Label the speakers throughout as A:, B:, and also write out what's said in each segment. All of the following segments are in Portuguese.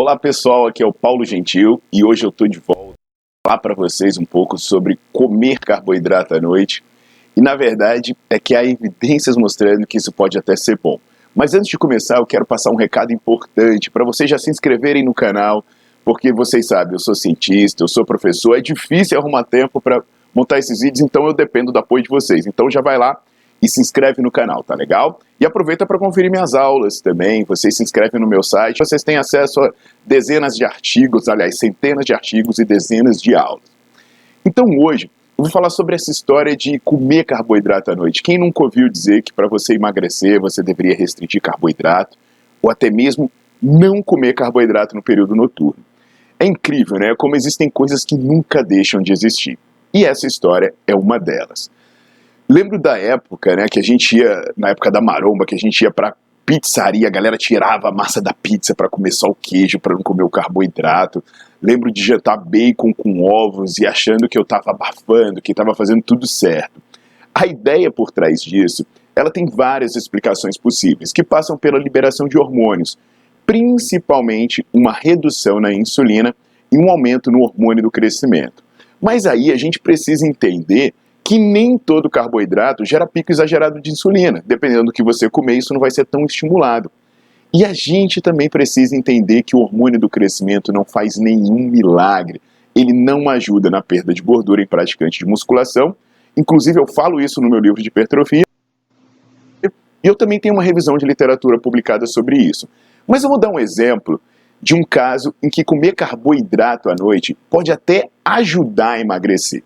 A: Olá pessoal, aqui é o Paulo Gentil e hoje eu estou de volta para falar para vocês um pouco sobre comer carboidrato à noite. E na verdade é que há evidências mostrando que isso pode até ser bom. Mas antes de começar, eu quero passar um recado importante para vocês já se inscreverem no canal, porque vocês sabem, eu sou cientista, eu sou professor, é difícil arrumar tempo para montar esses vídeos, então eu dependo do apoio de vocês. Então já vai lá e se inscreve no canal, tá legal? E aproveita para conferir minhas aulas também. Vocês se inscrevem no meu site, vocês têm acesso a dezenas de artigos, aliás, centenas de artigos e dezenas de aulas. Então hoje eu vou falar sobre essa história de comer carboidrato à noite. Quem nunca ouviu dizer que para você emagrecer você deveria restringir carboidrato ou até mesmo não comer carboidrato no período noturno? É incrível, né? Como existem coisas que nunca deixam de existir. E essa história é uma delas. Lembro da época, né, que a gente ia, na época da maromba, que a gente ia pra pizzaria, a galera tirava a massa da pizza para comer só o queijo, para não comer o carboidrato. Lembro de jantar bacon com ovos e achando que eu estava abafando, que estava fazendo tudo certo. A ideia por trás disso, ela tem várias explicações possíveis, que passam pela liberação de hormônios, principalmente uma redução na insulina e um aumento no hormônio do crescimento. Mas aí a gente precisa entender que nem todo carboidrato gera pico exagerado de insulina. Dependendo do que você comer, isso não vai ser tão estimulado. E a gente também precisa entender que o hormônio do crescimento não faz nenhum milagre. Ele não ajuda na perda de gordura em praticante de musculação. Inclusive, eu falo isso no meu livro de hipertrofia. E eu também tenho uma revisão de literatura publicada sobre isso. Mas eu vou dar um exemplo de um caso em que comer carboidrato à noite pode até ajudar a emagrecer.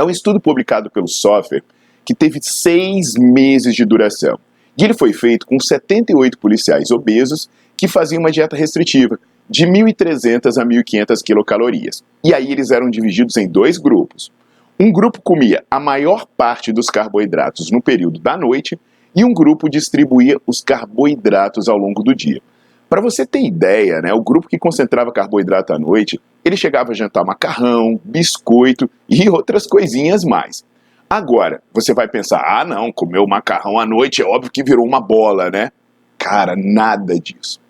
A: É um estudo publicado pelo Software que teve seis meses de duração. E ele foi feito com 78 policiais obesos que faziam uma dieta restritiva de 1.300 a 1.500 quilocalorias. E aí eles eram divididos em dois grupos. Um grupo comia a maior parte dos carboidratos no período da noite e um grupo distribuía os carboidratos ao longo do dia. Para você ter ideia, né, o grupo que concentrava carboidrato à noite ele chegava a jantar macarrão, biscoito e outras coisinhas mais. Agora, você vai pensar: ah, não, comeu macarrão à noite, é óbvio que virou uma bola, né? Cara, nada disso.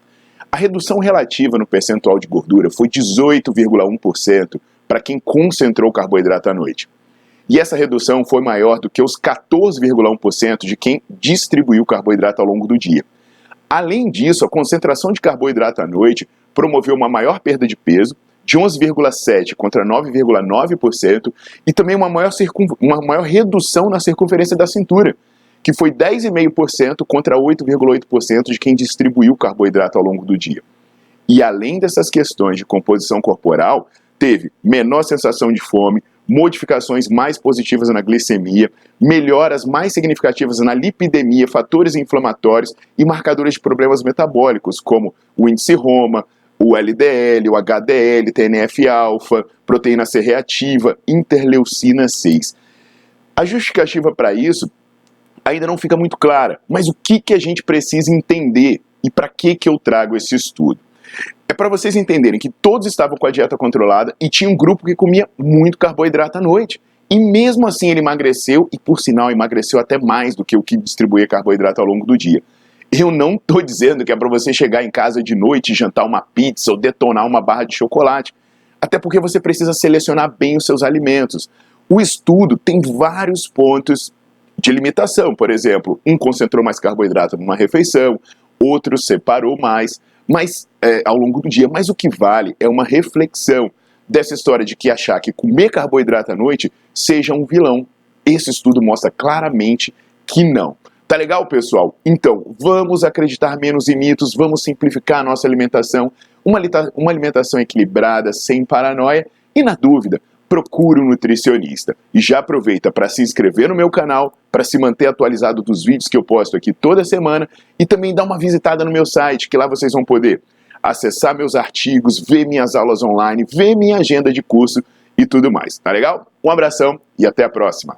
A: A redução relativa no percentual de gordura foi 18,1% para quem concentrou carboidrato à noite. E essa redução foi maior do que os 14,1% de quem distribuiu carboidrato ao longo do dia. Além disso, a concentração de carboidrato à noite promoveu uma maior perda de peso, de 11,7% contra 9,9% e também uma maior, uma maior redução na circunferência da cintura, que foi 10,5% contra 8,8% de quem distribuiu carboidrato ao longo do dia. E além dessas questões de composição corporal, teve menor sensação de fome, modificações mais positivas na glicemia, melhoras mais significativas na lipidemia, fatores inflamatórios e marcadores de problemas metabólicos, como o índice Roma, o LDL, o HDL, TNF-alfa, proteína C reativa, interleucina 6. A justificativa para isso ainda não fica muito clara, mas o que, que a gente precisa entender e para que, que eu trago esse estudo? É para vocês entenderem que todos estavam com a dieta controlada e tinha um grupo que comia muito carboidrato à noite. E mesmo assim ele emagreceu, e por sinal emagreceu até mais do que o que distribuía carboidrato ao longo do dia. Eu não estou dizendo que é para você chegar em casa de noite e jantar uma pizza ou detonar uma barra de chocolate. Até porque você precisa selecionar bem os seus alimentos. O estudo tem vários pontos de limitação. Por exemplo, um concentrou mais carboidrato numa refeição, outro separou mais. mas é, ao longo do dia. Mas o que vale é uma reflexão dessa história de que achar que comer carboidrato à noite seja um vilão. Esse estudo mostra claramente que não. Tá legal, pessoal? Então, vamos acreditar menos em mitos, vamos simplificar a nossa alimentação, uma, uma alimentação equilibrada, sem paranoia, e na dúvida, procure um nutricionista. E já aproveita para se inscrever no meu canal, para se manter atualizado dos vídeos que eu posto aqui toda semana e também dar uma visitada no meu site, que lá vocês vão poder acessar meus artigos, ver minhas aulas online, ver minha agenda de curso e tudo mais. Tá legal? Um abração e até a próxima.